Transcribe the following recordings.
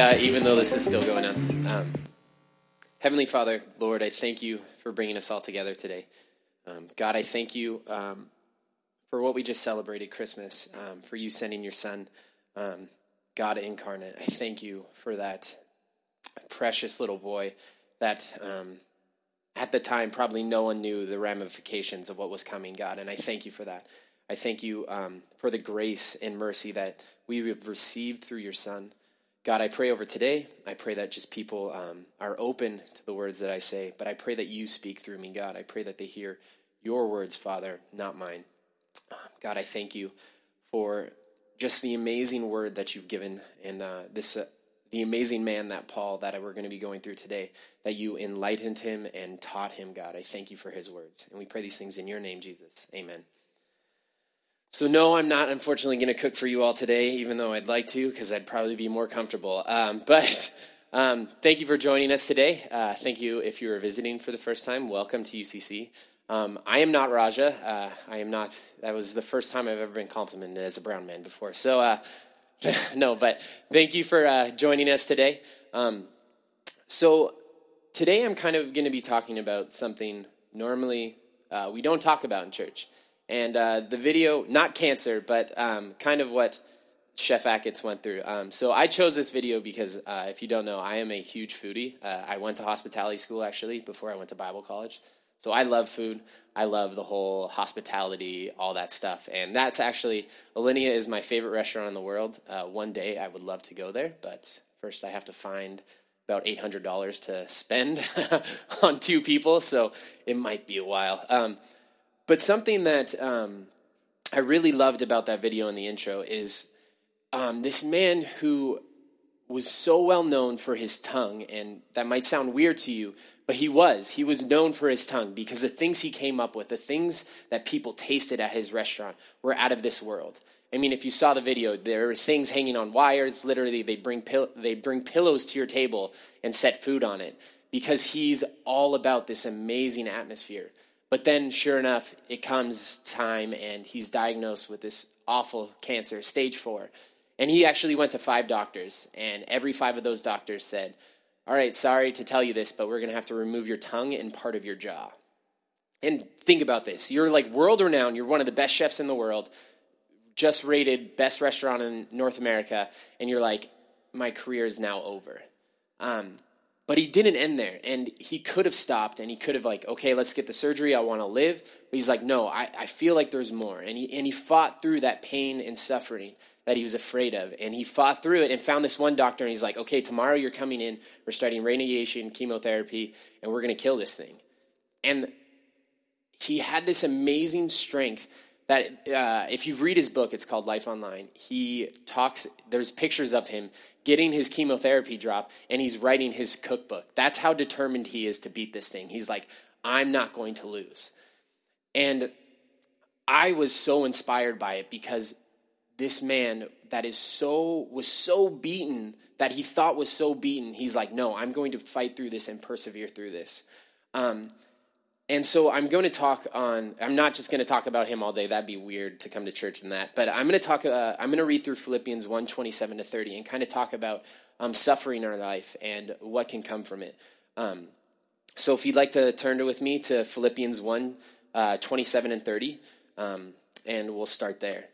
uh, even though this is still going on. Um, Heavenly Father, Lord, I thank you for bringing us all together today. Um, God, I thank you um, for what we just celebrated Christmas, um, for you sending your Son, um, God incarnate. I thank you for that precious little boy that um, at the time probably no one knew the ramifications of what was coming, God, and I thank you for that. I thank you for the grace and mercy that we have received through your Son. God, I pray over today. I pray that just people um, are open to the words that I say, but I pray that you speak through me, God. I pray that they hear your words, Father, not mine. God, I thank you for just the amazing word that you've given and uh, this, uh, the amazing man that Paul that we're going to be going through today, that you enlightened him and taught him, God. I thank you for his words. And we pray these things in your name, Jesus. Amen. So, no, I'm not unfortunately going to cook for you all today, even though I'd like to, because I'd probably be more comfortable. Um, but um, thank you for joining us today. Uh, thank you if you are visiting for the first time. Welcome to UCC. Um, I am not Raja. Uh, I am not. That was the first time I've ever been complimented as a brown man before. So, uh, no, but thank you for uh, joining us today. Um, so, today I'm kind of going to be talking about something normally uh, we don't talk about in church. And uh, the video, not cancer, but um, kind of what Chef Achatz went through. Um, so I chose this video because, uh, if you don't know, I am a huge foodie. Uh, I went to hospitality school actually before I went to Bible college. So I love food. I love the whole hospitality, all that stuff. And that's actually, Alinea is my favorite restaurant in the world. Uh, one day I would love to go there, but first I have to find about $800 to spend on two people. So it might be a while. Um, but something that um, I really loved about that video in the intro is um, this man who was so well known for his tongue, and that might sound weird to you, but he was. He was known for his tongue because the things he came up with, the things that people tasted at his restaurant, were out of this world. I mean, if you saw the video, there were things hanging on wires. Literally, they bring they bring pillows to your table and set food on it because he's all about this amazing atmosphere. But then, sure enough, it comes time and he's diagnosed with this awful cancer, stage four. And he actually went to five doctors, and every five of those doctors said, All right, sorry to tell you this, but we're going to have to remove your tongue and part of your jaw. And think about this you're like world renowned, you're one of the best chefs in the world, just rated best restaurant in North America, and you're like, My career is now over. Um, but he didn't end there. And he could have stopped and he could have, like, okay, let's get the surgery. I want to live. But he's like, no, I, I feel like there's more. And he, and he fought through that pain and suffering that he was afraid of. And he fought through it and found this one doctor. And he's like, okay, tomorrow you're coming in. We're starting radiation, chemotherapy, and we're going to kill this thing. And he had this amazing strength that uh, if you read his book, it's called Life Online. He talks. There's pictures of him getting his chemotherapy drop, and he's writing his cookbook. That's how determined he is to beat this thing. He's like, I'm not going to lose. And I was so inspired by it because this man that is so was so beaten that he thought was so beaten, he's like, no, I'm going to fight through this and persevere through this. Um, and so I'm going to talk on. I'm not just going to talk about him all day. That'd be weird to come to church and that. But I'm going to talk. Uh, I'm going to read through Philippians 1, 27 to 30 and kind of talk about um, suffering in our life and what can come from it. Um, so if you'd like to turn to, with me to Philippians 1, uh, 27 and 30, um, and we'll start there.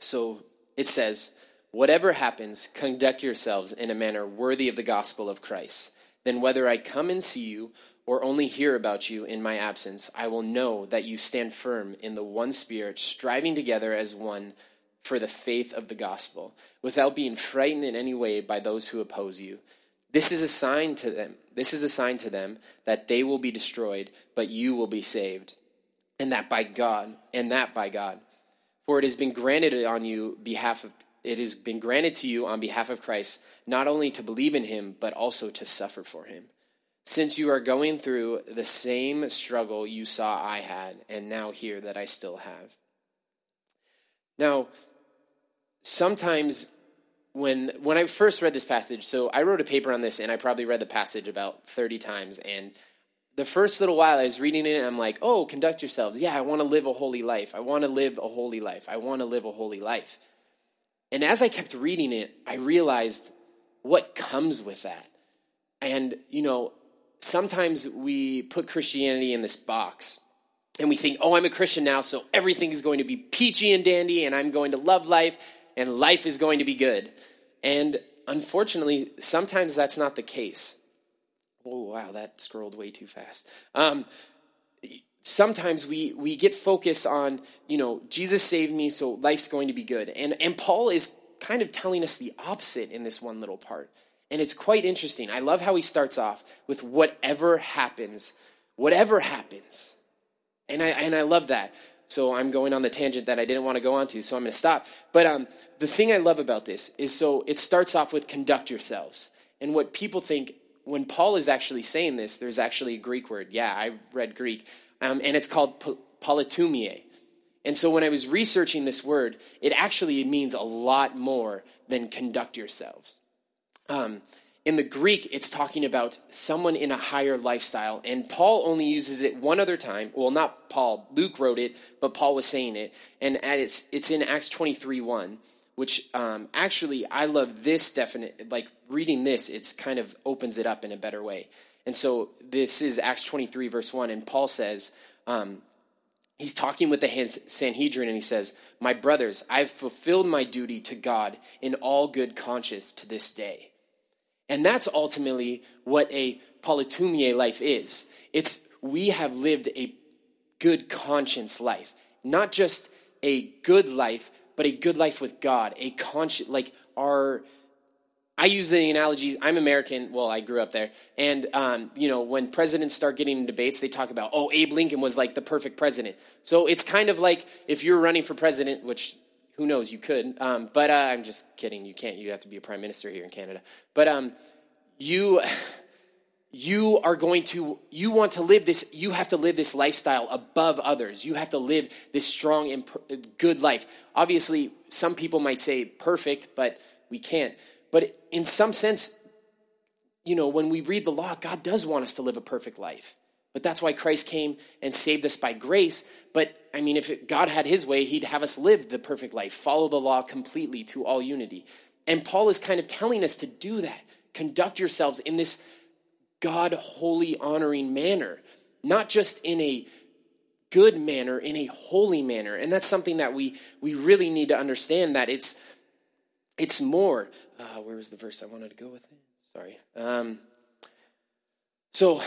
So it says, Whatever happens, conduct yourselves in a manner worthy of the gospel of Christ. Then whether I come and see you or only hear about you in my absence, I will know that you stand firm in the one Spirit, striving together as one for the faith of the gospel, without being frightened in any way by those who oppose you. This is a sign to them. This is a sign to them that they will be destroyed, but you will be saved, and that by God, and that by God. For it has been granted on you behalf of it has been granted to you on behalf of Christ not only to believe in him but also to suffer for him since you are going through the same struggle you saw I had, and now hear that I still have. Now, sometimes when when I first read this passage, so I wrote a paper on this, and I probably read the passage about thirty times, and the first little while I was reading it, and I'm like, "Oh, conduct yourselves. Yeah, I want to live a holy life. I want to live a holy life. I want to live a holy life." And as I kept reading it, I realized what comes with that. And, you know, sometimes we put Christianity in this box and we think, oh, I'm a Christian now, so everything is going to be peachy and dandy, and I'm going to love life, and life is going to be good. And unfortunately, sometimes that's not the case. Oh, wow, that scrolled way too fast. Um, sometimes we, we get focused on, you know, Jesus saved me, so life's going to be good. And, and Paul is kind of telling us the opposite in this one little part. And it's quite interesting. I love how he starts off with whatever happens, whatever happens. And I, and I love that. So I'm going on the tangent that I didn't want to go on to, so I'm going to stop. But um, the thing I love about this is so it starts off with conduct yourselves. And what people think, when Paul is actually saying this, there's actually a Greek word. Yeah, I read Greek. Um, and it's called politumie. And so when I was researching this word, it actually means a lot more than conduct yourselves. Um, in the Greek, it's talking about someone in a higher lifestyle. And Paul only uses it one other time. Well, not Paul. Luke wrote it, but Paul was saying it. And it's, it's in Acts 23 1, which um, actually, I love this definite, like reading this, it's kind of opens it up in a better way. And so this is Acts 23, verse 1. And Paul says, um, he's talking with the Sanhedrin and he says, My brothers, I've fulfilled my duty to God in all good conscience to this day. And that's ultimately what a politumie life is. It's we have lived a good conscience life, not just a good life, but a good life with God, a conscience, like our, I use the analogy, I'm American, well, I grew up there, and, um, you know, when presidents start getting in debates, they talk about, oh, Abe Lincoln was like the perfect president. So it's kind of like if you're running for president, which who knows, you could. Um, but uh, I'm just kidding. You can't. You have to be a prime minister here in Canada. But um, you, you are going to, you want to live this, you have to live this lifestyle above others. You have to live this strong and good life. Obviously, some people might say perfect, but we can't. But in some sense, you know, when we read the law, God does want us to live a perfect life. But that's why Christ came and saved us by grace. But I mean, if God had his way, he'd have us live the perfect life, follow the law completely to all unity. And Paul is kind of telling us to do that. Conduct yourselves in this God holy honoring manner, not just in a good manner, in a holy manner. And that's something that we, we really need to understand that it's, it's more. Uh, where was the verse I wanted to go with? Sorry. Um, so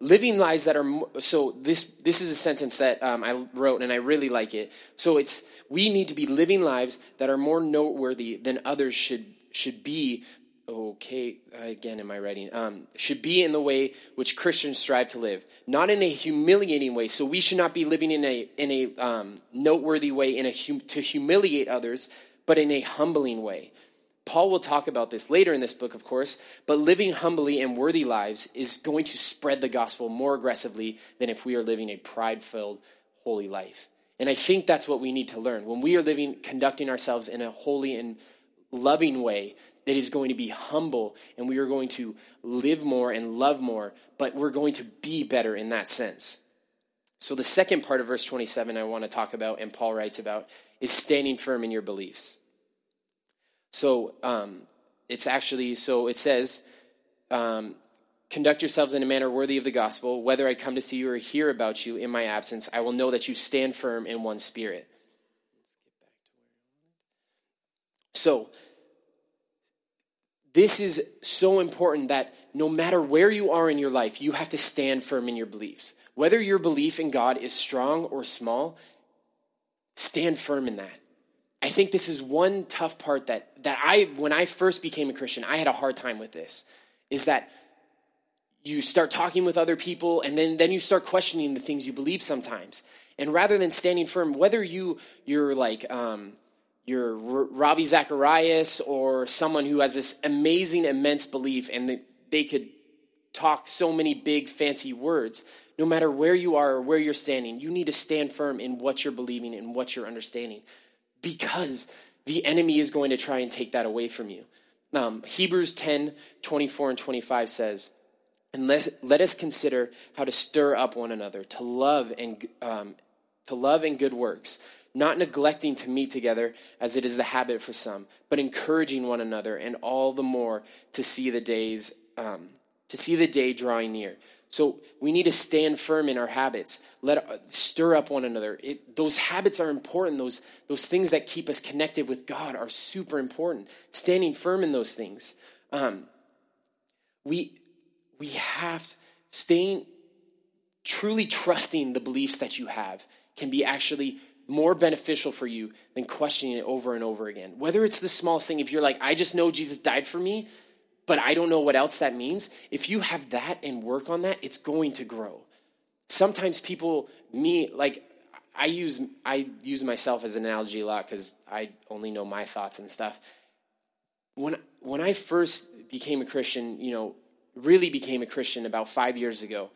living lives that are so this this is a sentence that um, i wrote and i really like it. So it's we need to be living lives that are more noteworthy than others should should be. Okay again in my writing um, should be in the way which christians strive to live not in a humiliating way. So we should not be living in a in a um, noteworthy way in a hum, to humiliate others but in a humbling way Paul will talk about this later in this book, of course, but living humbly and worthy lives is going to spread the gospel more aggressively than if we are living a pride filled, holy life. And I think that's what we need to learn. When we are living, conducting ourselves in a holy and loving way, that is going to be humble and we are going to live more and love more, but we're going to be better in that sense. So, the second part of verse 27 I want to talk about, and Paul writes about, is standing firm in your beliefs. So um, it's actually, so it says, um, conduct yourselves in a manner worthy of the gospel. Whether I come to see you or hear about you in my absence, I will know that you stand firm in one spirit. So, this is so important that no matter where you are in your life, you have to stand firm in your beliefs. Whether your belief in God is strong or small, stand firm in that. I think this is one tough part that, that I, when I first became a Christian, I had a hard time with this, is that you start talking with other people and then, then you start questioning the things you believe sometimes. And rather than standing firm, whether you, you're like, um, you're Ravi Zacharias or someone who has this amazing, immense belief and they could talk so many big, fancy words, no matter where you are or where you're standing, you need to stand firm in what you're believing and what you're understanding because the enemy is going to try and take that away from you. Um, Hebrews 10 24 and 25 says, and let, let us consider how to stir up one another to love and um, to love and good works, not neglecting to meet together as it is the habit for some, but encouraging one another, and all the more to see the days um, to see the day drawing near. So we need to stand firm in our habits. Let stir up one another. It, those habits are important. Those those things that keep us connected with God are super important. Standing firm in those things. Um, we we have staying truly trusting the beliefs that you have can be actually more beneficial for you than questioning it over and over again. Whether it's the smallest thing, if you're like, I just know Jesus died for me, but I don't know what else that means. If you have that and work on that, it's going to grow. Sometimes people, me, like, I use I use myself as an analogy a lot because I only know my thoughts and stuff. When when I first became a Christian, you know, really became a Christian about five years ago,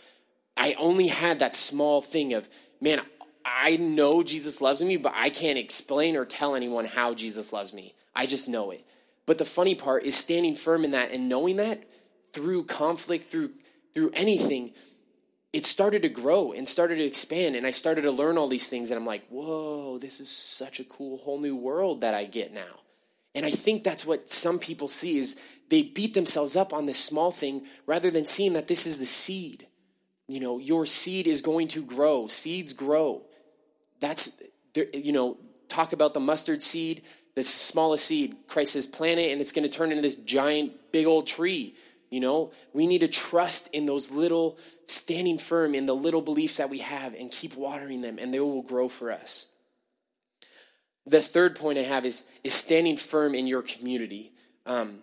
I only had that small thing of, man, I know Jesus loves me, but I can't explain or tell anyone how Jesus loves me. I just know it. But the funny part is standing firm in that and knowing that through conflict, through through anything, it started to grow and started to expand. And I started to learn all these things. And I'm like, whoa, this is such a cool whole new world that I get now. And I think that's what some people see is they beat themselves up on this small thing rather than seeing that this is the seed. You know, your seed is going to grow. Seeds grow. That's, you know, talk about the mustard seed, the smallest seed. Christ says, plant it and it's going to turn into this giant, big old tree. You know, we need to trust in those little, standing firm in the little beliefs that we have and keep watering them, and they will grow for us. The third point I have is, is standing firm in your community. Um,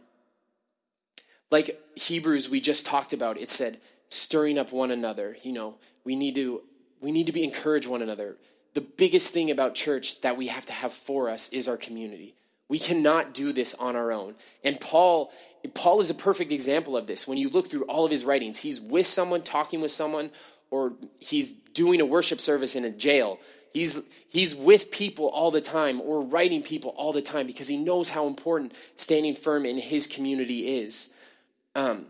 like Hebrews, we just talked about, it said, stirring up one another. You know, we need to we need to be encourage one another the biggest thing about church that we have to have for us is our community. We cannot do this on our own. And Paul Paul is a perfect example of this. When you look through all of his writings, he's with someone, talking with someone, or he's doing a worship service in a jail. He's, he's with people all the time or writing people all the time because he knows how important standing firm in his community is. Um,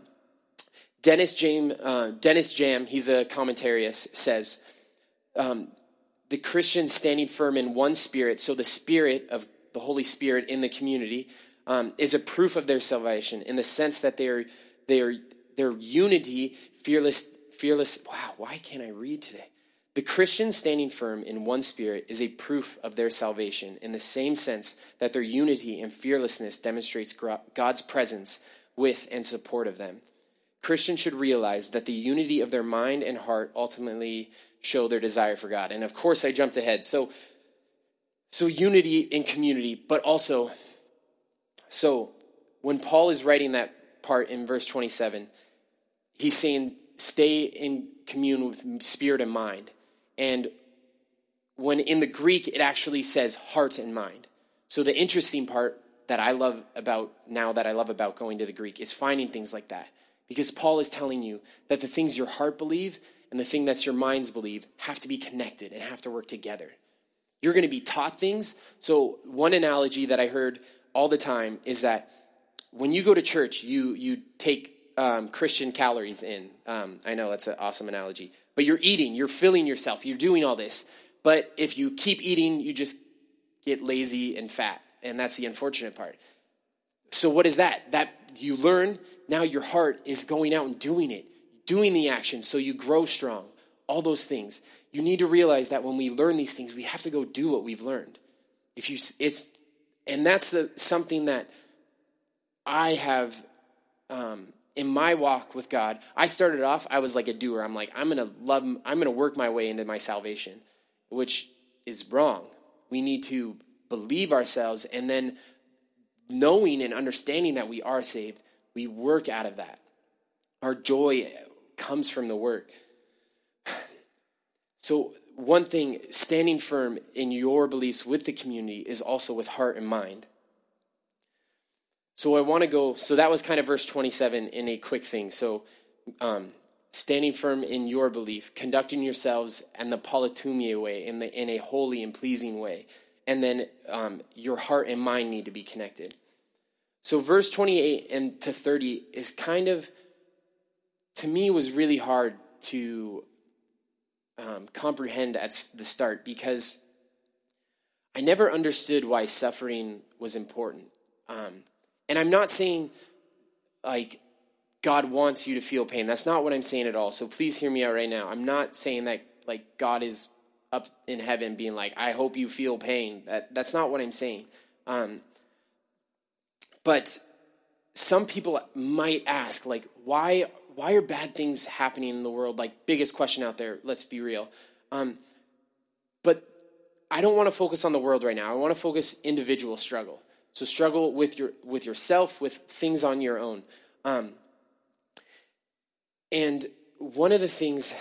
Dennis, Jam, uh, Dennis Jam, he's a commentarist, says um, the Christians standing firm in one spirit, so the spirit of the Holy Spirit in the community um, is a proof of their salvation in the sense that they're, they're, their unity, fearless, fearless. Wow, why can't I read today? The Christians standing firm in one spirit is a proof of their salvation in the same sense that their unity and fearlessness demonstrates God's presence with and support of them. Christians should realize that the unity of their mind and heart ultimately show their desire for God. And of course, I jumped ahead. So, so unity in community, but also, so when Paul is writing that part in verse 27, he's saying, stay in commune with spirit and mind. And when in the Greek, it actually says heart and mind. So the interesting part that I love about now that I love about going to the Greek is finding things like that. Because Paul is telling you that the things your heart believe and the thing that's your minds believe have to be connected and have to work together. You're going to be taught things. So, one analogy that I heard all the time is that when you go to church, you, you take um, Christian calories in. Um, I know that's an awesome analogy. But you're eating, you're filling yourself, you're doing all this. But if you keep eating, you just get lazy and fat. And that's the unfortunate part. So, what is that? That you learn, now your heart is going out and doing it doing the action so you grow strong, all those things. You need to realize that when we learn these things, we have to go do what we've learned. If you, it's, and that's the something that I have um, in my walk with God. I started off, I was like a doer. I'm like, I'm gonna love, I'm gonna work my way into my salvation, which is wrong. We need to believe ourselves, and then knowing and understanding that we are saved, we work out of that. Our joy comes from the work. So, one thing, standing firm in your beliefs with the community is also with heart and mind. So, I want to go, so that was kind of verse 27 in a quick thing. So, um, standing firm in your belief, conducting yourselves in the politumia way, in, the, in a holy and pleasing way. And then um, your heart and mind need to be connected. So, verse 28 and to 30 is kind of to me was really hard to um, comprehend at the start because I never understood why suffering was important. Um, and I'm not saying like God wants you to feel pain. That's not what I'm saying at all. So please hear me out right now. I'm not saying that like God is up in heaven being like, I hope you feel pain. That that's not what I'm saying. Um, but some people might ask, like, why why are bad things happening in the world? Like, biggest question out there. Let's be real. Um, but I don't want to focus on the world right now. I want to focus individual struggle. So struggle with your with yourself, with things on your own. Um, and one of the things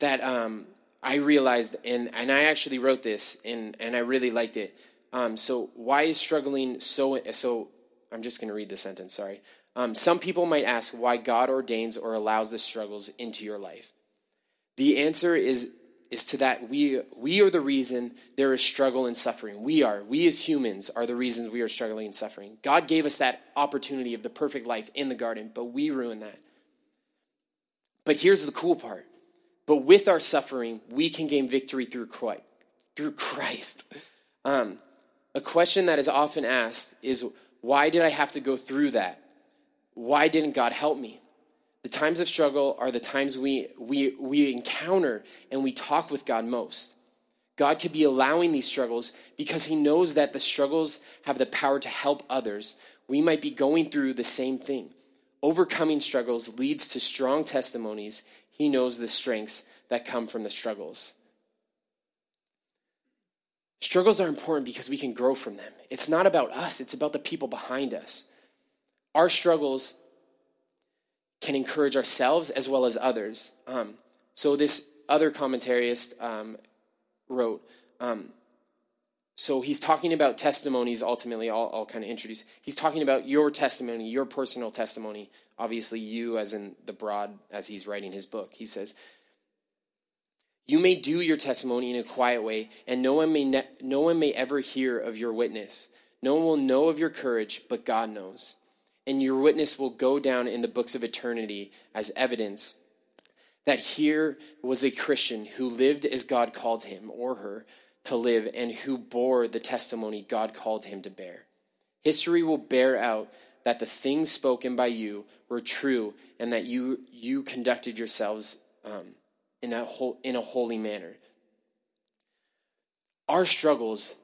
that um, I realized, and, and I actually wrote this, and, and I really liked it. Um, so, why is struggling so? So, I'm just going to read the sentence, sorry. Um, some people might ask why God ordains or allows the struggles into your life. The answer is, is to that we, we are the reason there is struggle and suffering. We are. We as humans are the reasons we are struggling and suffering. God gave us that opportunity of the perfect life in the garden, but we ruin that. But here's the cool part. But with our suffering, we can gain victory through Christ. Through Christ. Um, a question that is often asked is, why did I have to go through that? Why didn't God help me? The times of struggle are the times we, we, we encounter and we talk with God most. God could be allowing these struggles because He knows that the struggles have the power to help others. We might be going through the same thing. Overcoming struggles leads to strong testimonies. He knows the strengths that come from the struggles. Struggles are important because we can grow from them. It's not about us, it's about the people behind us. Our struggles can encourage ourselves as well as others. Um, so, this other commentarist um, wrote, um, so he's talking about testimonies ultimately. I'll, I'll, kind of introduce. He's talking about your testimony your personal testimony obviously you as in the broad as he's writing his book. He says you may do your testimony in a quiet way and no one may ne- no one may ever hear of your witness. No one will know of your courage but god knows and your witness will go down in the books of eternity as evidence that here was a christian who lived as god called him or her to live and who bore the testimony God called him to bear. History will bear out that the things spoken by you were true and that you, you conducted yourselves um, in, a whole, in a holy manner. Our struggles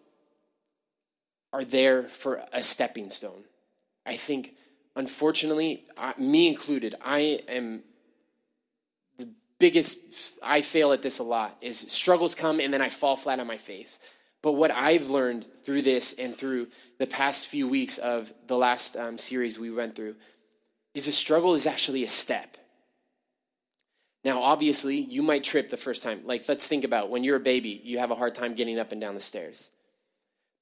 are there for a stepping stone. I think, unfortunately, me included, I am the biggest I fail at this a lot is struggles come and then I fall flat on my face. But what I've learned through this and through the past few weeks of the last um, series we went through is a struggle is actually a step. Now, obviously, you might trip the first time. Like, let's think about when you're a baby, you have a hard time getting up and down the stairs.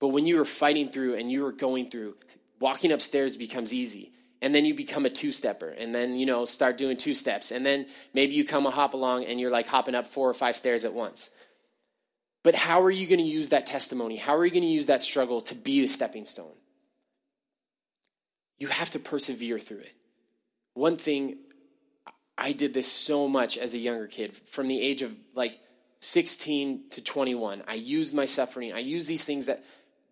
But when you are fighting through and you are going through, walking upstairs becomes easy and then you become a two-stepper and then you know start doing two steps and then maybe you come a hop along and you're like hopping up four or five stairs at once. But how are you going to use that testimony? How are you going to use that struggle to be the stepping stone? You have to persevere through it. One thing i did this so much as a younger kid from the age of like 16 to 21 i used my suffering i used these things that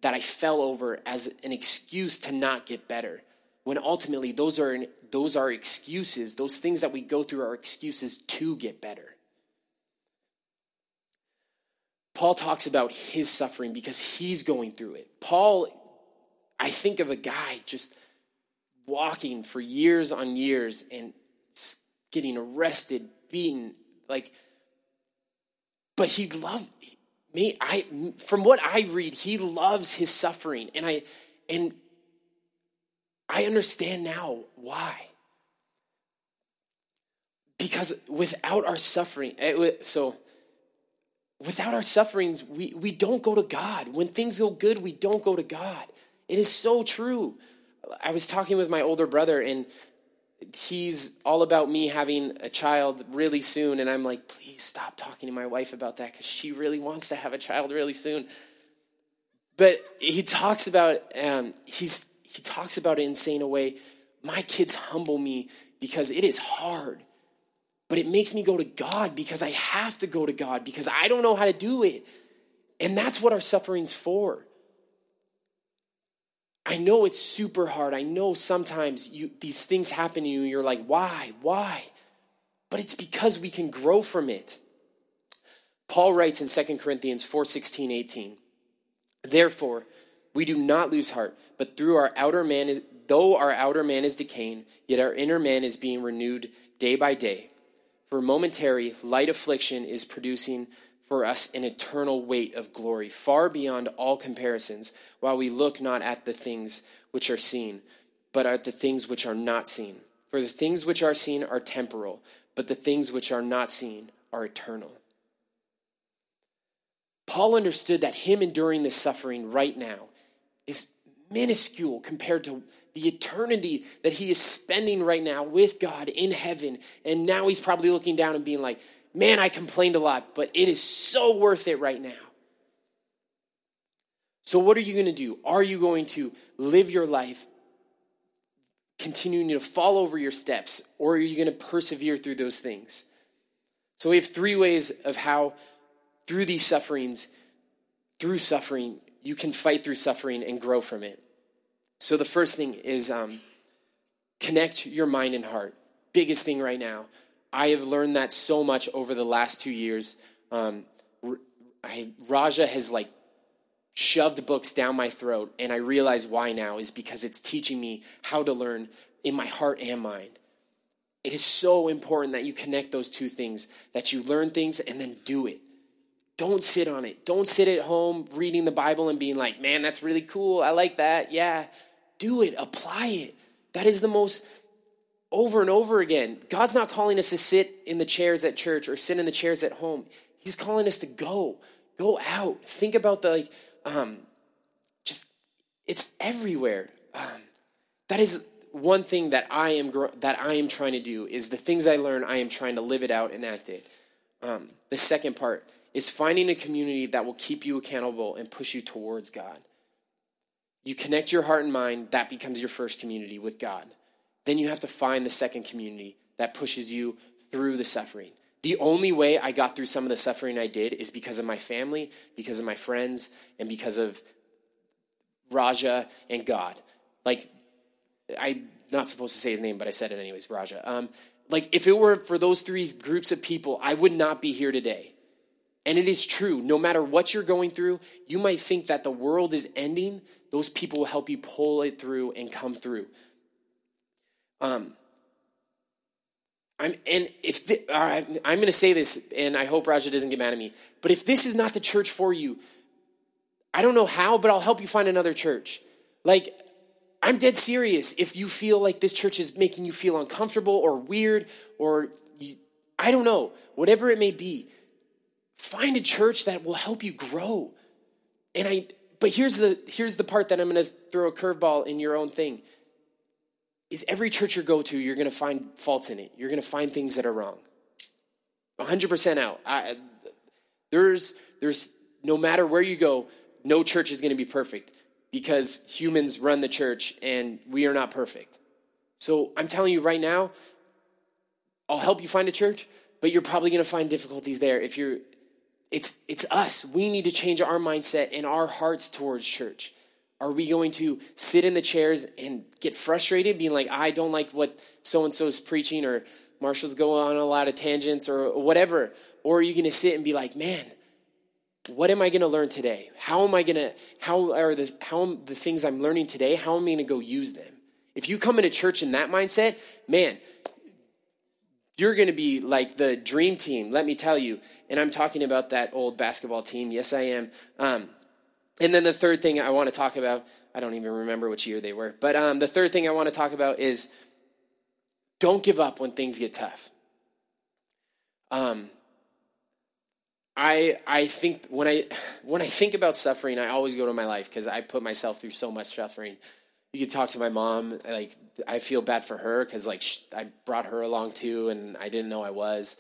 that i fell over as an excuse to not get better when ultimately those are, those are excuses. Those things that we go through are excuses to get better. Paul talks about his suffering because he's going through it. Paul, I think of a guy just walking for years on years and getting arrested, beaten, like, but he loved me. I, from what I read, he loves his suffering. And I, and I understand now why. Because without our suffering, eh, so without our sufferings, we, we don't go to God. When things go good, we don't go to God. It is so true. I was talking with my older brother, and he's all about me having a child really soon. And I'm like, please stop talking to my wife about that because she really wants to have a child really soon. But he talks about, um, he's he talks about it in saying a way, my kids humble me because it is hard. But it makes me go to God because I have to go to God because I don't know how to do it. And that's what our suffering's for. I know it's super hard. I know sometimes you, these things happen to you and you're like, why? Why? But it's because we can grow from it. Paul writes in 2 Corinthians 4 16, 18, Therefore, we do not lose heart, but through our outer man is, though our outer man is decaying, yet our inner man is being renewed day by day. For momentary light affliction is producing for us an eternal weight of glory, far beyond all comparisons, while we look not at the things which are seen, but at the things which are not seen. For the things which are seen are temporal, but the things which are not seen are eternal. Paul understood that him enduring this suffering right now is minuscule compared to the eternity that he is spending right now with God in heaven. And now he's probably looking down and being like, man, I complained a lot, but it is so worth it right now. So, what are you going to do? Are you going to live your life continuing to fall over your steps, or are you going to persevere through those things? So, we have three ways of how, through these sufferings, through suffering, you can fight through suffering and grow from it. So, the first thing is um, connect your mind and heart. Biggest thing right now. I have learned that so much over the last two years. Um, I, Raja has like shoved books down my throat, and I realize why now is because it's teaching me how to learn in my heart and mind. It is so important that you connect those two things, that you learn things and then do it. Don't sit on it. Don't sit at home reading the Bible and being like, man, that's really cool. I like that. Yeah do it, apply it. That is the most over and over again. God's not calling us to sit in the chairs at church or sit in the chairs at home. He's calling us to go, go out. Think about the like, um, just it's everywhere. Um, that is one thing that I am that I am trying to do is the things I learn. I am trying to live it out and act it. Um, the second part is finding a community that will keep you accountable and push you towards God. You connect your heart and mind, that becomes your first community with God. Then you have to find the second community that pushes you through the suffering. The only way I got through some of the suffering I did is because of my family, because of my friends, and because of Raja and God. Like, I'm not supposed to say his name, but I said it anyways, Raja. Um, like, if it were for those three groups of people, I would not be here today. And it is true, no matter what you're going through, you might think that the world is ending. Those people will help you pull it through and come through. Um, I'm, and if the, right, I'm going to say this, and I hope Raja doesn't get mad at me, but if this is not the church for you, I don't know how, but I'll help you find another church. Like, I'm dead serious. If you feel like this church is making you feel uncomfortable or weird, or you, I don't know, whatever it may be, Find a church that will help you grow. And I but here's the here's the part that I'm going to throw a curveball in your own thing. Is every church you go to, you're going to find faults in it. You're going to find things that are wrong. 100% out. I, there's there's no matter where you go, no church is going to be perfect because humans run the church and we are not perfect. So I'm telling you right now, I'll help you find a church, but you're probably going to find difficulties there if you're it's, it's us. We need to change our mindset and our hearts towards church. Are we going to sit in the chairs and get frustrated, being like, I don't like what so and so is preaching, or Marshall's going on a lot of tangents, or whatever? Or are you going to sit and be like, man, what am I going to learn today? How am I going to, how are the, how the things I'm learning today, how am I going to go use them? If you come into church in that mindset, man, you're going to be like the dream team, let me tell you. And I'm talking about that old basketball team. Yes, I am. Um, and then the third thing I want to talk about, I don't even remember which year they were, but um, the third thing I want to talk about is don't give up when things get tough. Um, I I think when I when I think about suffering, I always go to my life because I put myself through so much suffering you could talk to my mom. Like I feel bad for her because like I brought her along too, and I didn't know I was.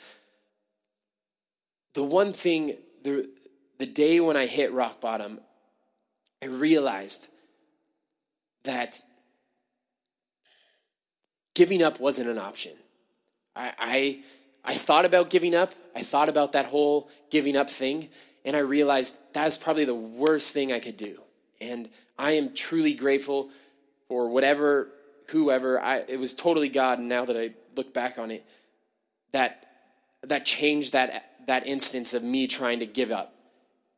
The one thing the the day when I hit rock bottom, I realized that giving up wasn't an option. I, I I thought about giving up. I thought about that whole giving up thing, and I realized that was probably the worst thing I could do. And I am truly grateful for whatever, whoever, I, it was totally God. And now that I look back on it, that, that changed that, that instance of me trying to give up.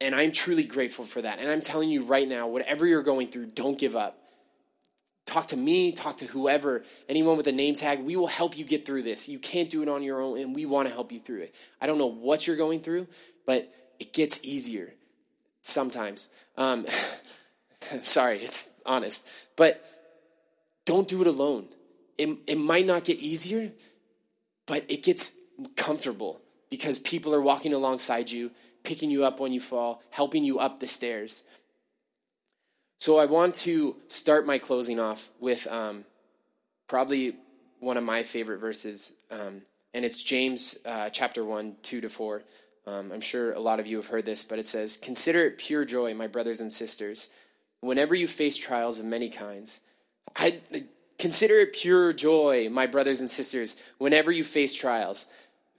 And I'm truly grateful for that. And I'm telling you right now, whatever you're going through, don't give up. Talk to me, talk to whoever, anyone with a name tag. We will help you get through this. You can't do it on your own, and we want to help you through it. I don't know what you're going through, but it gets easier sometimes. Um, sorry, it's honest. But don't do it alone. It, it might not get easier, but it gets comfortable because people are walking alongside you, picking you up when you fall, helping you up the stairs. So I want to start my closing off with um, probably one of my favorite verses, um, and it's James uh, chapter 1, 2 to 4. Um, I'm sure a lot of you have heard this, but it says, Consider it pure joy, my brothers and sisters, whenever you face trials of many kinds. I consider it pure joy, my brothers and sisters, whenever you face trials.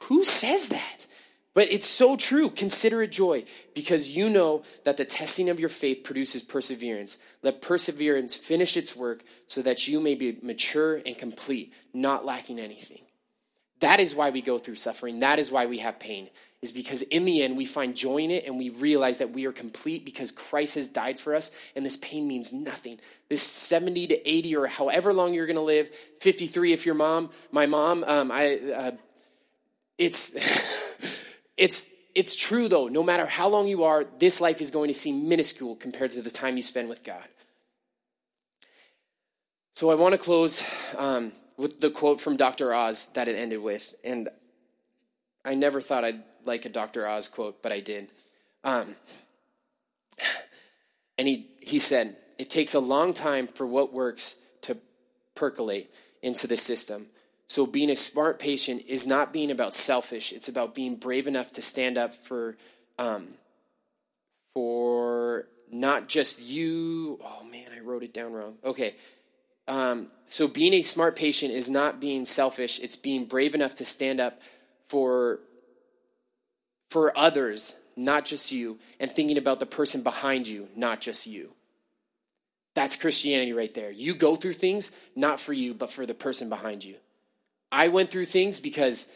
Who says that? But it's so true. Consider it joy because you know that the testing of your faith produces perseverance. Let perseverance finish its work so that you may be mature and complete, not lacking anything. That is why we go through suffering. That is why we have pain, is because in the end we find joy in it and we realize that we are complete because Christ has died for us and this pain means nothing. This 70 to 80 or however long you're going to live, 53 if your mom, my mom, um, I, uh, it's. It's, it's true though, no matter how long you are, this life is going to seem minuscule compared to the time you spend with God. So I want to close um, with the quote from Dr. Oz that it ended with. And I never thought I'd like a Dr. Oz quote, but I did. Um, and he, he said, It takes a long time for what works to percolate into the system. So being a smart patient is not being about selfish. It's about being brave enough to stand up for, um, for not just you. Oh man, I wrote it down wrong. Okay. Um, so being a smart patient is not being selfish. It's being brave enough to stand up for, for others, not just you, and thinking about the person behind you, not just you. That's Christianity right there. You go through things not for you, but for the person behind you. I went through things because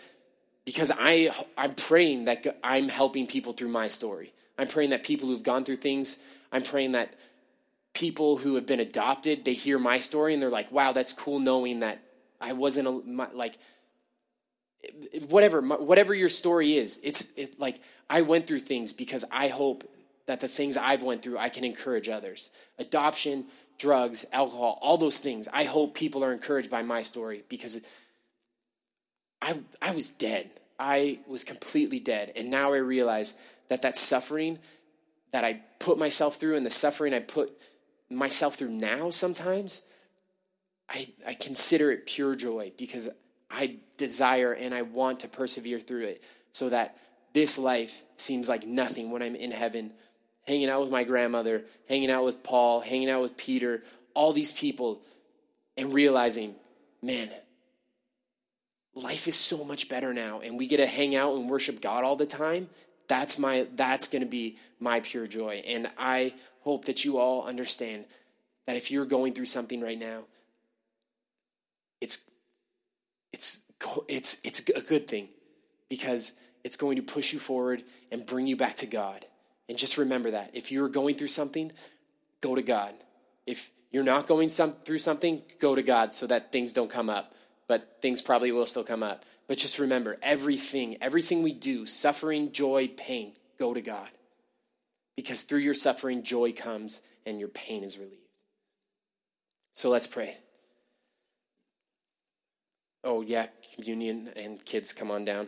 because I I'm praying that I'm helping people through my story. I'm praying that people who've gone through things, I'm praying that people who have been adopted, they hear my story and they're like, "Wow, that's cool knowing that I wasn't a, my, like whatever whatever your story is. It's it, like I went through things because I hope that the things I've went through I can encourage others. Adoption, drugs, alcohol, all those things. I hope people are encouraged by my story because I, I was dead. I was completely dead. And now I realize that that suffering that I put myself through and the suffering I put myself through now sometimes, I, I consider it pure joy because I desire and I want to persevere through it so that this life seems like nothing when I'm in heaven, hanging out with my grandmother, hanging out with Paul, hanging out with Peter, all these people, and realizing, man, life is so much better now. And we get to hang out and worship God all the time, that's my that's going to be my pure joy. And I hope that you all understand that if you're going through something right now, it's it's it's it's a good thing because it's going to push you forward and bring you back to God. And just remember that if you're going through something, go to God. If you're not going some, through something, go to God so that things don't come up but things probably will still come up. But just remember everything, everything we do, suffering, joy, pain, go to God. Because through your suffering, joy comes and your pain is relieved. So let's pray. Oh, yeah, communion and kids, come on down.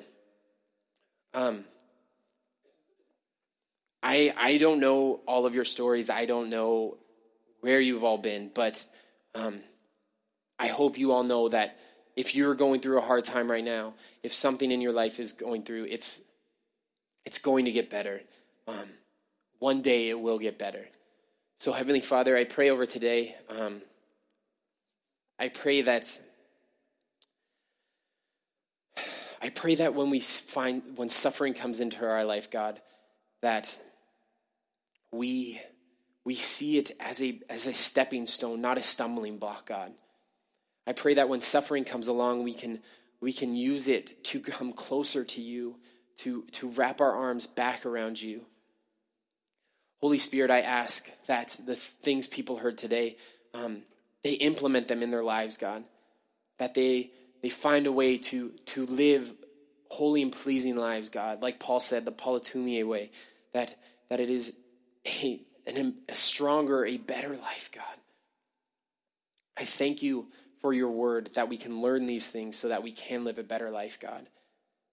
Um, I, I don't know all of your stories. I don't know where you've all been, but um, I hope you all know that if you're going through a hard time right now, if something in your life is going through, it's it's going to get better. Um, one day it will get better. So, Heavenly Father, I pray over today. Um, I pray that I pray that when we find when suffering comes into our life, God, that we, we see it as a, as a stepping stone, not a stumbling block, God. I pray that when suffering comes along, we can, we can use it to come closer to you, to, to wrap our arms back around you. Holy Spirit, I ask that the things people heard today, um, they implement them in their lives, God. That they, they find a way to, to live holy and pleasing lives, God. Like Paul said, the Politumia way, that, that it is a, an, a stronger, a better life, God. I thank you for your word that we can learn these things so that we can live a better life, God.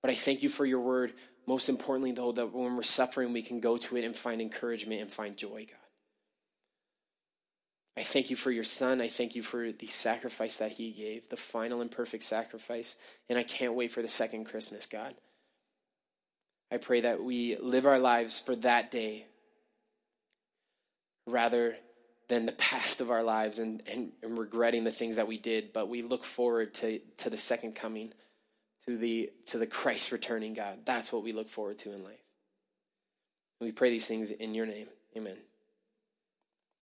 But I thank you for your word, most importantly, though, that when we're suffering, we can go to it and find encouragement and find joy, God. I thank you for your son. I thank you for the sacrifice that he gave, the final and perfect sacrifice. And I can't wait for the second Christmas, God. I pray that we live our lives for that day rather than the past of our lives and, and, and, regretting the things that we did, but we look forward to, to the second coming, to the, to the Christ returning God. That's what we look forward to in life. we pray these things in your name. Amen.